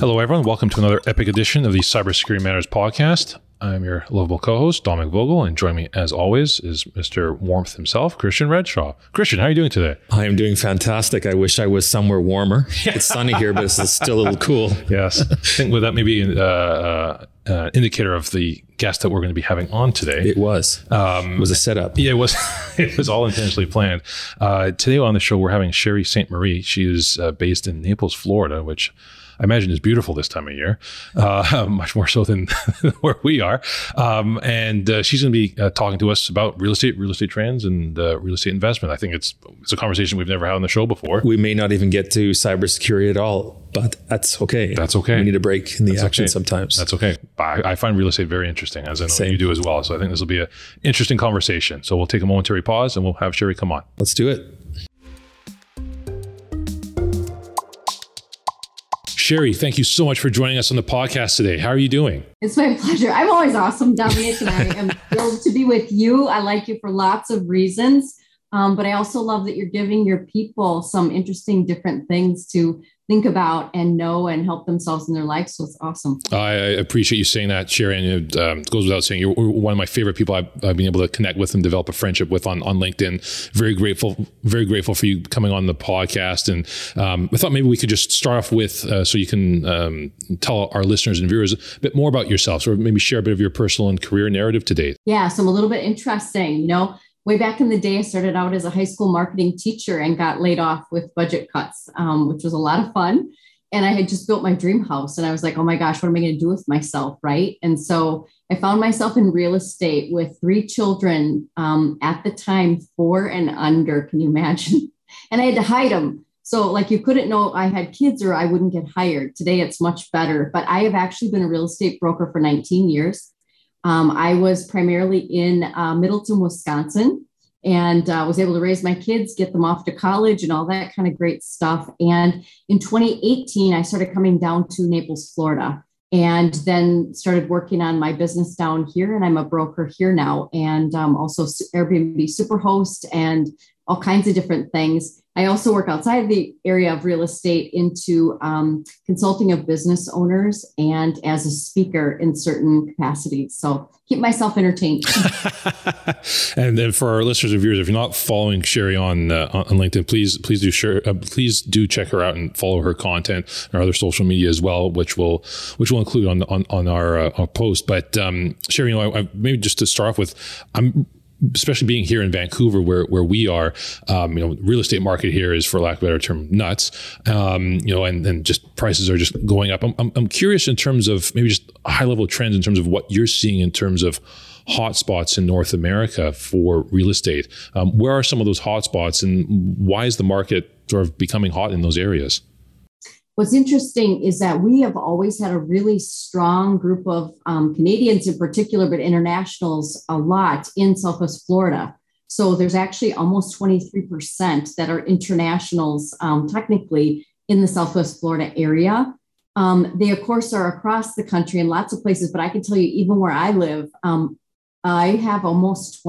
Hello, everyone. Welcome to another epic edition of the Cybersecurity Matters podcast. I'm your lovable co-host, Dominic Vogel, and joining me, as always, is Mr. Warmth himself, Christian Redshaw. Christian, how are you doing today? I am doing fantastic. I wish I was somewhere warmer. It's sunny here, but it's still a little cool. Yes, I think with that maybe an uh, uh, uh, indicator of the guest that we're going to be having on today. It was. Um, it was a setup. Yeah, it was. it was all intentionally planned. Uh, today on the show, we're having Sherry St. Marie. She is uh, based in Naples, Florida, which I imagine is beautiful this time of year, uh, much more so than where we are. Um, and uh, she's going to be uh, talking to us about real estate, real estate trends, and uh, real estate investment. I think it's it's a conversation we've never had on the show before. We may not even get to cybersecurity at all, but that's okay. That's okay. We need a break in the That's action okay. sometimes. That's okay. I, I find real estate very interesting, as I know Same. you do as well. So I think this will be an interesting conversation. So we'll take a momentary pause and we'll have Sherry come on. Let's do it. Sherry, thank you so much for joining us on the podcast today. How are you doing? It's my pleasure. I'm always awesome, Dominic, and I am thrilled to be with you. I like you for lots of reasons, um, but I also love that you're giving your people some interesting, different things to think about and know and help themselves in their life. So it's awesome. I I appreciate you saying that, Sharon. It um, goes without saying, you're one of my favorite people I've, I've been able to connect with and develop a friendship with on, on LinkedIn. Very grateful, very grateful for you coming on the podcast. And um, I thought maybe we could just start off with uh, so you can um, tell our listeners and viewers a bit more about yourself, or maybe share a bit of your personal and career narrative today. Yeah, so I'm a little bit interesting. You know, way back in the day, I started out as a high school marketing teacher and got laid off with budget cuts, um, which was a lot of fun. And I had just built my dream house, and I was like, oh my gosh, what am I going to do with myself? Right. And so I found myself in real estate with three children um, at the time, four and under. Can you imagine? And I had to hide them. So, like, you couldn't know I had kids or I wouldn't get hired. Today, it's much better. But I have actually been a real estate broker for 19 years. Um, I was primarily in uh, Middleton, Wisconsin, and uh, was able to raise my kids, get them off to college, and all that kind of great stuff. And in 2018, I started coming down to Naples, Florida, and then started working on my business down here. And I'm a broker here now, and um, also Airbnb superhost and all kinds of different things. I also work outside of the area of real estate into um, consulting of business owners and as a speaker in certain capacities. So keep myself entertained. and then for our listeners and viewers, if you're not following Sherry on uh, on LinkedIn, please please do share, uh, please do check her out and follow her content and our other social media as well, which will which will include on on, on our uh, our post. But um, Sherry, you know, I, I, maybe just to start off with, I'm especially being here in Vancouver, where where we are, um, you know, real estate market here is, for lack of a better term, nuts. Um, you know, and, and just prices are just going up. I'm, I'm, I'm curious in terms of maybe just high level trends in terms of what you're seeing in terms of hotspots in North America for real estate. Um, where are some of those hotspots, and why is the market sort of becoming hot in those areas? What's interesting is that we have always had a really strong group of um, Canadians in particular, but internationals a lot in Southwest Florida. So there's actually almost 23% that are internationals um, technically in the Southwest Florida area. Um, they, of course, are across the country in lots of places, but I can tell you, even where I live, um, I have almost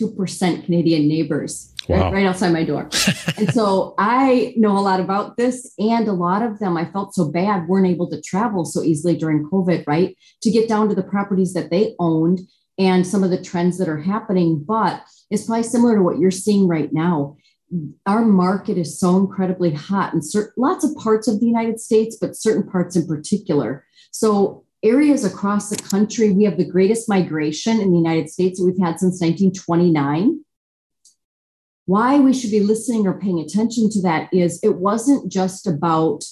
22% Canadian neighbors Wow. right, right outside my door. and so I know a lot about this. And a lot of them I felt so bad weren't able to travel so easily during COVID, right? To get down to the properties that they owned and some of the trends that are happening. But it's probably similar to what you're seeing right now. Our market is so incredibly hot in certain lots of parts of the United States, but certain parts in particular. So areas across the country, we have the greatest migration in the United States that we've had since 1929 why we should be listening or paying attention to that is it wasn't just about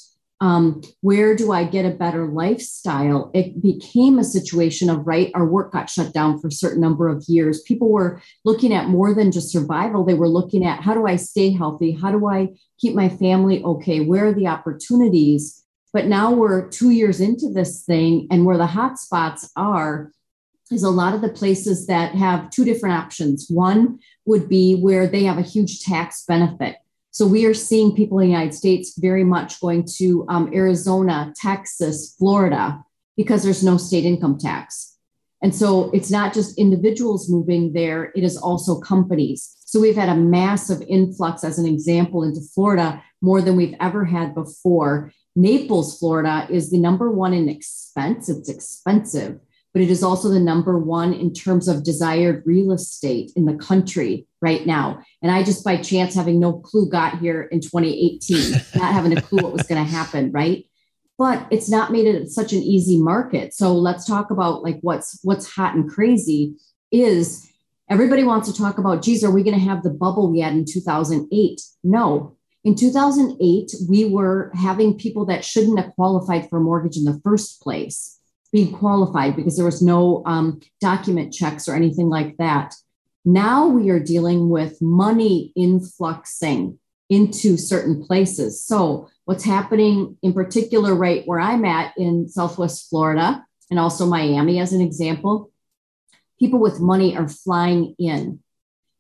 um, where do I get a better lifestyle? It became a situation of, right, our work got shut down for a certain number of years. People were looking at more than just survival. They were looking at how do I stay healthy? How do I keep my family okay? Where are the opportunities? But now we're two years into this thing, and where the hot spots are is a lot of the places that have two different options. One would be where they have a huge tax benefit. So we are seeing people in the United States very much going to um, Arizona, Texas, Florida, because there's no state income tax. And so it's not just individuals moving there, it is also companies. So we've had a massive influx, as an example, into Florida, more than we've ever had before. Naples, Florida is the number one in expense. It's expensive, but it is also the number one in terms of desired real estate in the country right now. And I just by chance, having no clue, got here in 2018, not having a clue what was going to happen, right? But it's not made it such an easy market. So let's talk about like what's what's hot and crazy is everybody wants to talk about, geez, are we going to have the bubble we had in 2008? No. In 2008, we were having people that shouldn't have qualified for a mortgage in the first place being qualified because there was no um, document checks or anything like that. Now we are dealing with money influxing into certain places. So, what's happening in particular, right where I'm at in Southwest Florida and also Miami, as an example, people with money are flying in.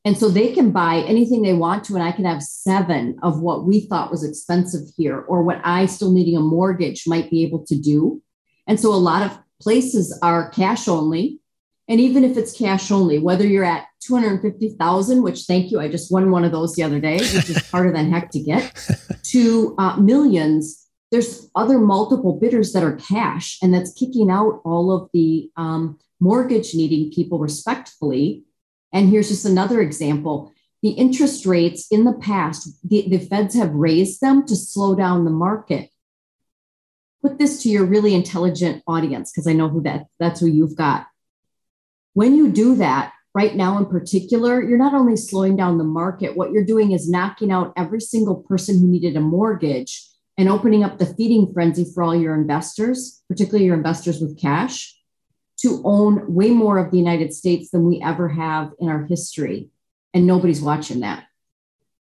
And so they can buy anything they want to, and I can have seven of what we thought was expensive here, or what I still needing a mortgage might be able to do. And so a lot of places are cash only. And even if it's cash only, whether you're at 250,000, which thank you, I just won one of those the other day, which is harder than heck to get, to uh, millions, there's other multiple bidders that are cash, and that's kicking out all of the um, mortgage needing people respectfully. And here's just another example. The interest rates in the past, the, the feds have raised them to slow down the market. Put this to your really intelligent audience because I know who that that's who you've got. When you do that, right now in particular, you're not only slowing down the market, what you're doing is knocking out every single person who needed a mortgage and opening up the feeding frenzy for all your investors, particularly your investors with cash, to own way more of the United States than we ever have in our history. And nobody's watching that.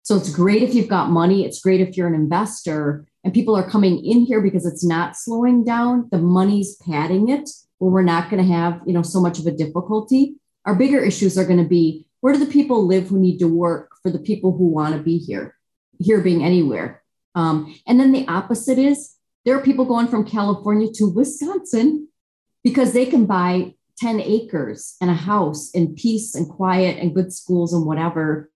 So it's great if you've got money. It's great if you're an investor and people are coming in here because it's not slowing down. The money's padding it where we're not going to have, you know, so much of a difficulty. Our bigger issues are going to be where do the people live who need to work for the people who want to be here, here being anywhere. Um, and then the opposite is there are people going from California to Wisconsin because they can buy 10 acres and a house in peace and quiet and good schools and whatever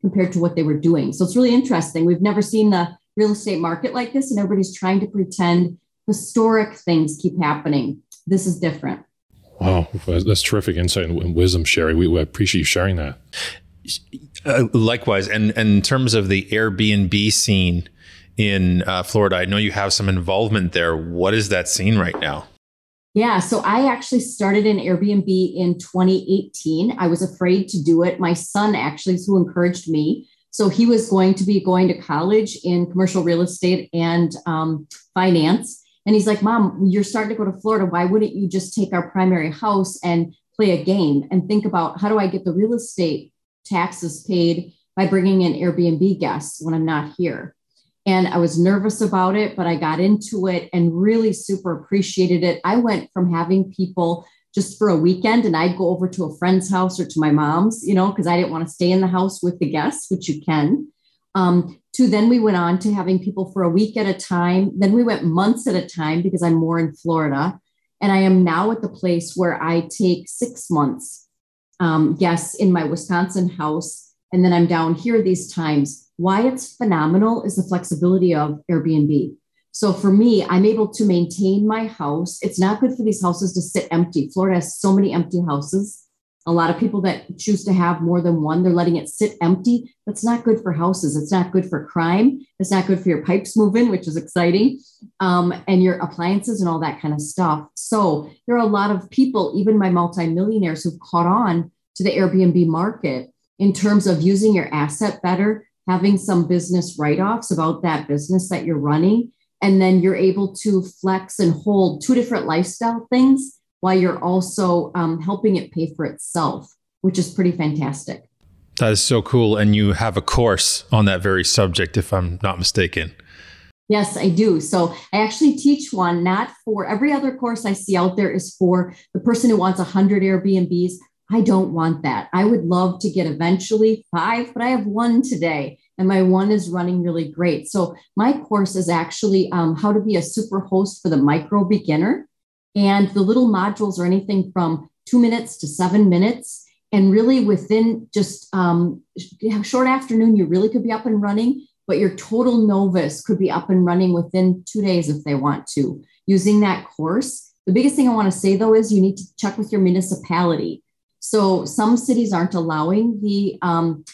compared to what they were doing. So it's really interesting. We've never seen the real estate market like this, and everybody's trying to pretend historic things keep happening. This is different. Wow, that's terrific insight and wisdom, Sherry. We, we appreciate you sharing that. Uh, likewise, and, and in terms of the Airbnb scene in uh, Florida, I know you have some involvement there. What is that scene right now? Yeah, so I actually started an Airbnb in 2018. I was afraid to do it. My son actually is who encouraged me. So he was going to be going to college in commercial real estate and um, finance. And he's like, Mom, you're starting to go to Florida. Why wouldn't you just take our primary house and play a game and think about how do I get the real estate taxes paid by bringing in Airbnb guests when I'm not here? And I was nervous about it, but I got into it and really super appreciated it. I went from having people just for a weekend and I'd go over to a friend's house or to my mom's, you know, because I didn't want to stay in the house with the guests, which you can. Um, to then we went on to having people for a week at a time. Then we went months at a time because I'm more in Florida. And I am now at the place where I take six months um, guests in my Wisconsin house. And then I'm down here these times. Why it's phenomenal is the flexibility of Airbnb. So for me, I'm able to maintain my house. It's not good for these houses to sit empty. Florida has so many empty houses. A lot of people that choose to have more than one, they're letting it sit empty. That's not good for houses. It's not good for crime. It's not good for your pipes moving, which is exciting, um, and your appliances and all that kind of stuff. So there are a lot of people, even my multimillionaires, who've caught on to the Airbnb market in terms of using your asset better, having some business write offs about that business that you're running and then you're able to flex and hold two different lifestyle things while you're also um, helping it pay for itself, which is pretty fantastic. That is so cool. And you have a course on that very subject, if I'm not mistaken. Yes, I do. So I actually teach one, not for every other course I see out there is for the person who wants 100 Airbnbs. I don't want that. I would love to get eventually five, but I have one today and my one is running really great. So my course is actually um, how to be a super host for the micro beginner. And the little modules are anything from two minutes to seven minutes. And really within just um, short afternoon, you really could be up and running. but your total novice could be up and running within two days if they want to using that course. The biggest thing I want to say though is you need to check with your municipality. So some cities aren't allowing the um,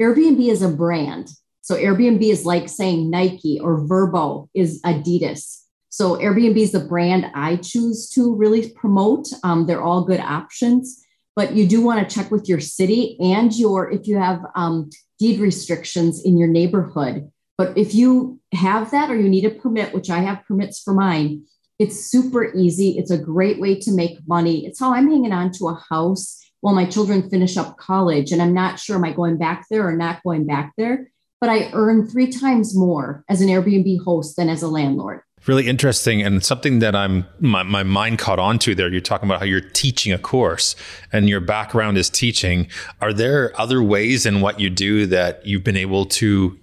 Airbnb is a brand. So Airbnb is like saying Nike or Vrbo is Adidas. So Airbnb is the brand I choose to really promote. Um, they're all good options, but you do want to check with your city and your if you have um, deed restrictions in your neighborhood. But if you have that or you need a permit, which I have permits for mine, it's super easy. It's a great way to make money. It's how I'm hanging on to a house while my children finish up college. And I'm not sure am I going back there or not going back there, but I earn three times more as an Airbnb host than as a landlord. Really interesting and something that I'm my, my mind caught on to there. You're talking about how you're teaching a course and your background is teaching. Are there other ways in what you do that you've been able to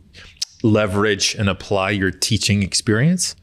leverage and apply your teaching experience?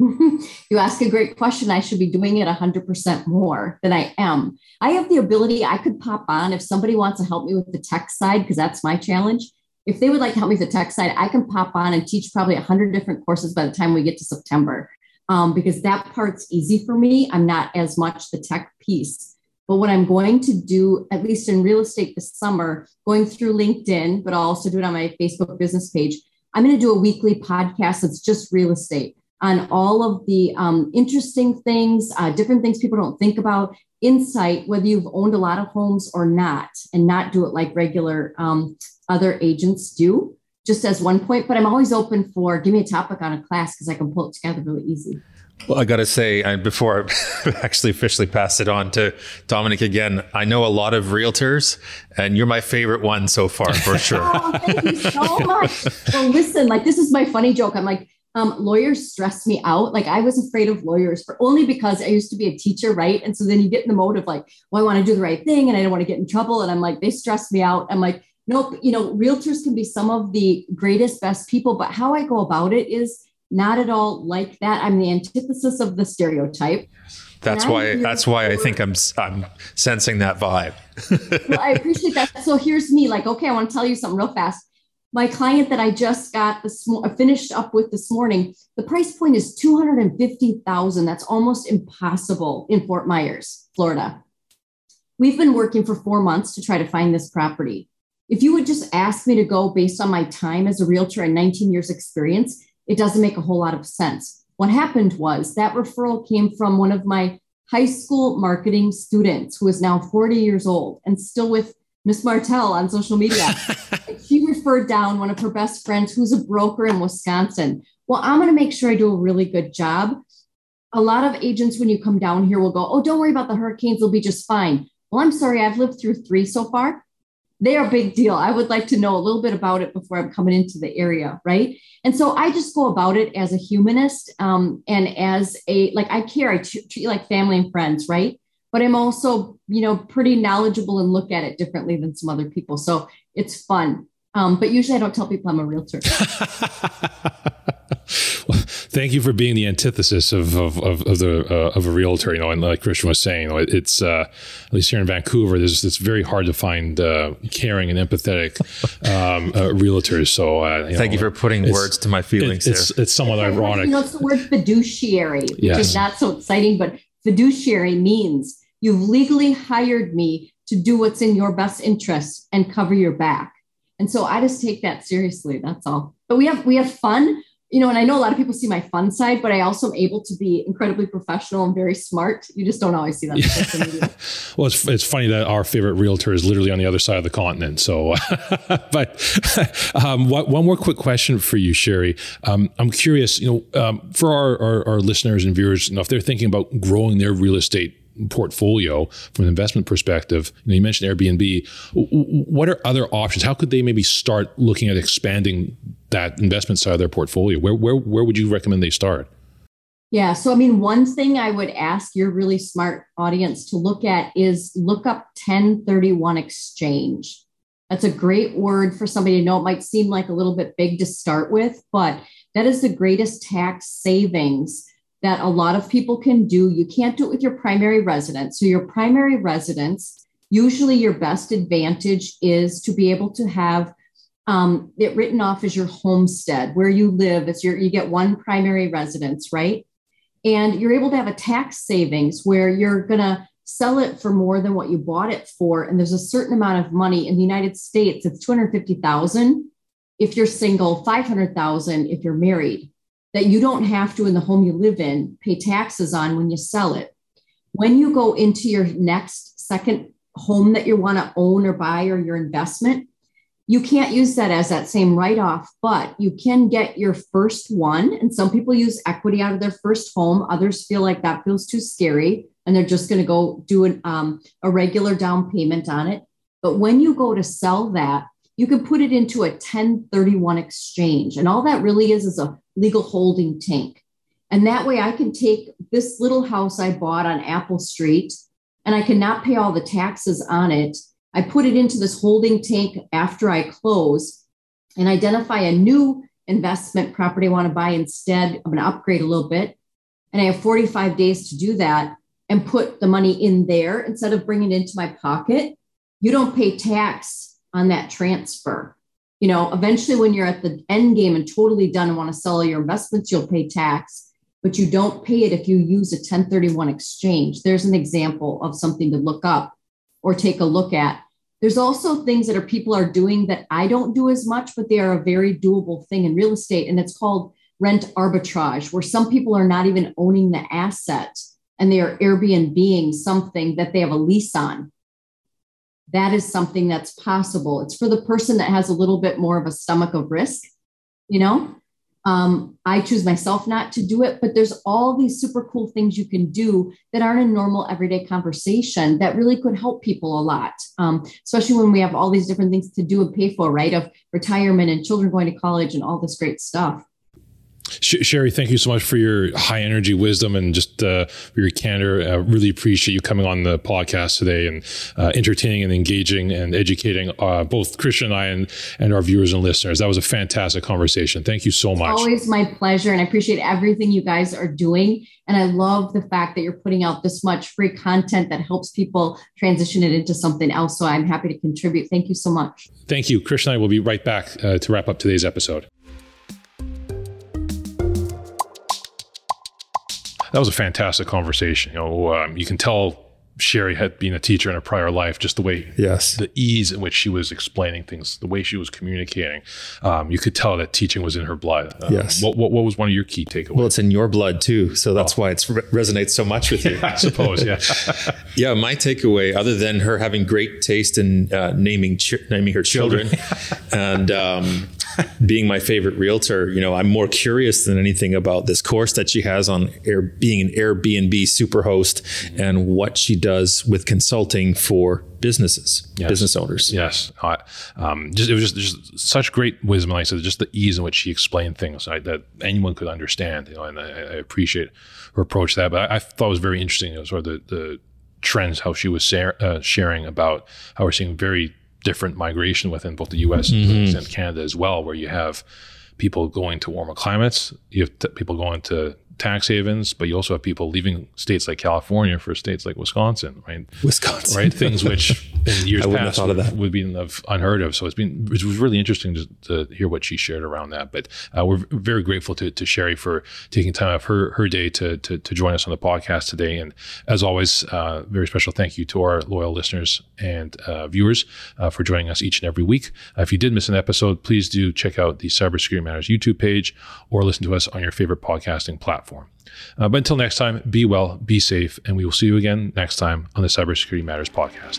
You ask a great question. I should be doing it 100% more than I am. I have the ability, I could pop on if somebody wants to help me with the tech side, because that's my challenge. If they would like to help me with the tech side, I can pop on and teach probably 100 different courses by the time we get to September, um, because that part's easy for me. I'm not as much the tech piece. But what I'm going to do, at least in real estate this summer, going through LinkedIn, but I'll also do it on my Facebook business page, I'm going to do a weekly podcast that's just real estate on all of the um, interesting things, uh, different things people don't think about, insight, whether you've owned a lot of homes or not, and not do it like regular um, other agents do, just as one point. But I'm always open for give me a topic on a class because I can pull it together really easy. Well, I got to say, I, before I actually officially pass it on to Dominic again, I know a lot of realtors, and you're my favorite one so far, for sure. oh, thank you so much. well, listen, like this is my funny joke. I'm like, um, lawyers stress me out. Like I was afraid of lawyers for only because I used to be a teacher, right? And so then you get in the mode of like, well, I want to do the right thing and I don't want to get in trouble. And I'm like, they stress me out. I'm like, nope, you know, realtors can be some of the greatest, best people, but how I go about it is not at all like that. I'm the antithesis of the stereotype. That's why. That's why I think I'm. I'm sensing that vibe. well, I appreciate that. So here's me. Like, okay, I want to tell you something real fast my client that I just got this uh, finished up with this morning, the price point is 250,000. That's almost impossible in Fort Myers, Florida. We've been working for 4 months to try to find this property. If you would just ask me to go based on my time as a realtor and 19 years experience, it doesn't make a whole lot of sense. What happened was that referral came from one of my high school marketing students who is now 40 years old and still with Miss Martell on social media. referred down one of her best friends who's a broker in Wisconsin. Well, I'm going to make sure I do a really good job. A lot of agents, when you come down here, will go, Oh, don't worry about the hurricanes, they'll be just fine. Well, I'm sorry, I've lived through three so far. They are a big deal. I would like to know a little bit about it before I'm coming into the area, right? And so I just go about it as a humanist um, and as a like I care. I treat you like family and friends, right? but I'm also, you know, pretty knowledgeable and look at it differently than some other people. So it's fun. Um, but usually I don't tell people I'm a realtor. well, thank you for being the antithesis of of, of, of the uh, of a realtor. You know, and like Christian was saying, it's uh, at least here in Vancouver, there's it's very hard to find uh, caring and empathetic um, uh, realtors. So, uh, you thank know, you for putting words to my feelings. It, it's it's somewhat ironic. You know, it's the word fiduciary, which yes. is not so exciting, but fiduciary means you've legally hired me to do what's in your best interest and cover your back. And so I just take that seriously. That's all. But we have we have fun, you know, and I know a lot of people see my fun side, but I also am able to be incredibly professional and very smart. You just don't always see that. Yeah. well, it's, it's funny that our favorite realtor is literally on the other side of the continent. So, but um, what, one more quick question for you, Sherry. Um, I'm curious, you know, um, for our, our, our listeners and viewers, you know, if they're thinking about growing their real estate portfolio from an investment perspective. You, know, you mentioned Airbnb. What are other options? How could they maybe start looking at expanding that investment side of their portfolio? Where where where would you recommend they start? Yeah, so I mean, one thing I would ask your really smart audience to look at is look up 1031 exchange. That's a great word for somebody to know. It might seem like a little bit big to start with, but that is the greatest tax savings that a lot of people can do. You can't do it with your primary residence. So, your primary residence, usually your best advantage is to be able to have um, it written off as your homestead where you live. It's your you get one primary residence, right? And you're able to have a tax savings where you're gonna sell it for more than what you bought it for. And there's a certain amount of money in the United States, it's 250,000 if you're single, 500,000 if you're married, that you don't have to in the home you live in pay taxes on when you sell it. When you go into your next second home that you want to own or buy or your investment, you can't use that as that same write off, but you can get your first one. And some people use equity out of their first home. Others feel like that feels too scary and they're just going to go do an, um, a regular down payment on it. But when you go to sell that, you can put it into a 1031 exchange. And all that really is is a legal holding tank. And that way I can take this little house I bought on Apple Street and I cannot pay all the taxes on it I put it into this holding tank after I close and identify a new investment property I want to buy instead. I'm going to upgrade a little bit. And I have 45 days to do that and put the money in there instead of bringing it into my pocket. You don't pay tax on that transfer. You know, eventually, when you're at the end game and totally done and want to sell all your investments, you'll pay tax, but you don't pay it if you use a 1031 exchange. There's an example of something to look up or take a look at. There's also things that are people are doing that I don't do as much, but they are a very doable thing in real estate. And it's called rent arbitrage, where some people are not even owning the asset and they are Airbnb something that they have a lease on. That is something that's possible. It's for the person that has a little bit more of a stomach of risk, you know? Um, I choose myself not to do it, but there's all these super cool things you can do that aren't a normal everyday conversation that really could help people a lot, um, especially when we have all these different things to do and pay for, right? Of retirement and children going to college and all this great stuff. Sherry, thank you so much for your high energy wisdom and just uh, for your candor. I really appreciate you coming on the podcast today and uh, entertaining and engaging and educating uh, both Christian and I and, and our viewers and listeners. That was a fantastic conversation. Thank you so much. always my pleasure. And I appreciate everything you guys are doing. And I love the fact that you're putting out this much free content that helps people transition it into something else. So I'm happy to contribute. Thank you so much. Thank you. Christian and I will be right back uh, to wrap up today's episode. That was a fantastic conversation. You know, um, you can tell Sherry had been a teacher in a prior life, just the way, yes, the ease in which she was explaining things, the way she was communicating, um, you could tell that teaching was in her blood. Um, yes. What, what, what, was one of your key takeaways? Well, it's in your blood too, so that's oh. why it re- resonates so much with you. I suppose, yeah. yeah, my takeaway, other than her having great taste in uh, naming ch- naming her children, and um, being my favorite realtor, you know, I'm more curious than anything about this course that she has on Air, being an Airbnb superhost and what she does with consulting for businesses, yes. business owners. Yes, uh, um, just, it was just, just, such great wisdom. Like I said, just the ease in which she explained things right, that anyone could understand. You know, and I, I appreciate her approach to that. But I, I, thought it was very interesting. You know, sort of the, the trends how she was uh, sharing about how we're seeing very different migration within both the U.S. Mm-hmm. and Canada as well, where you have people going to warmer climates, you have t- people going to tax havens, but you also have people leaving states like California for states like Wisconsin, right? Wisconsin, right? Things which in years past would, would be unheard of. So it's been it was really interesting to, to hear what she shared around that. But uh, we're very grateful to, to Sherry for taking time off her her day to, to, to join us on the podcast today. And as always, uh, very special thank you to our loyal listeners and uh, viewers uh, for joining us each and every week. Uh, if you did miss an episode, please do check out the Cybersecurity Matters YouTube page or listen to us on your favorite podcasting platform platform. Uh, but until next time, be well, be safe, and we will see you again next time on the Cybersecurity Matters podcast.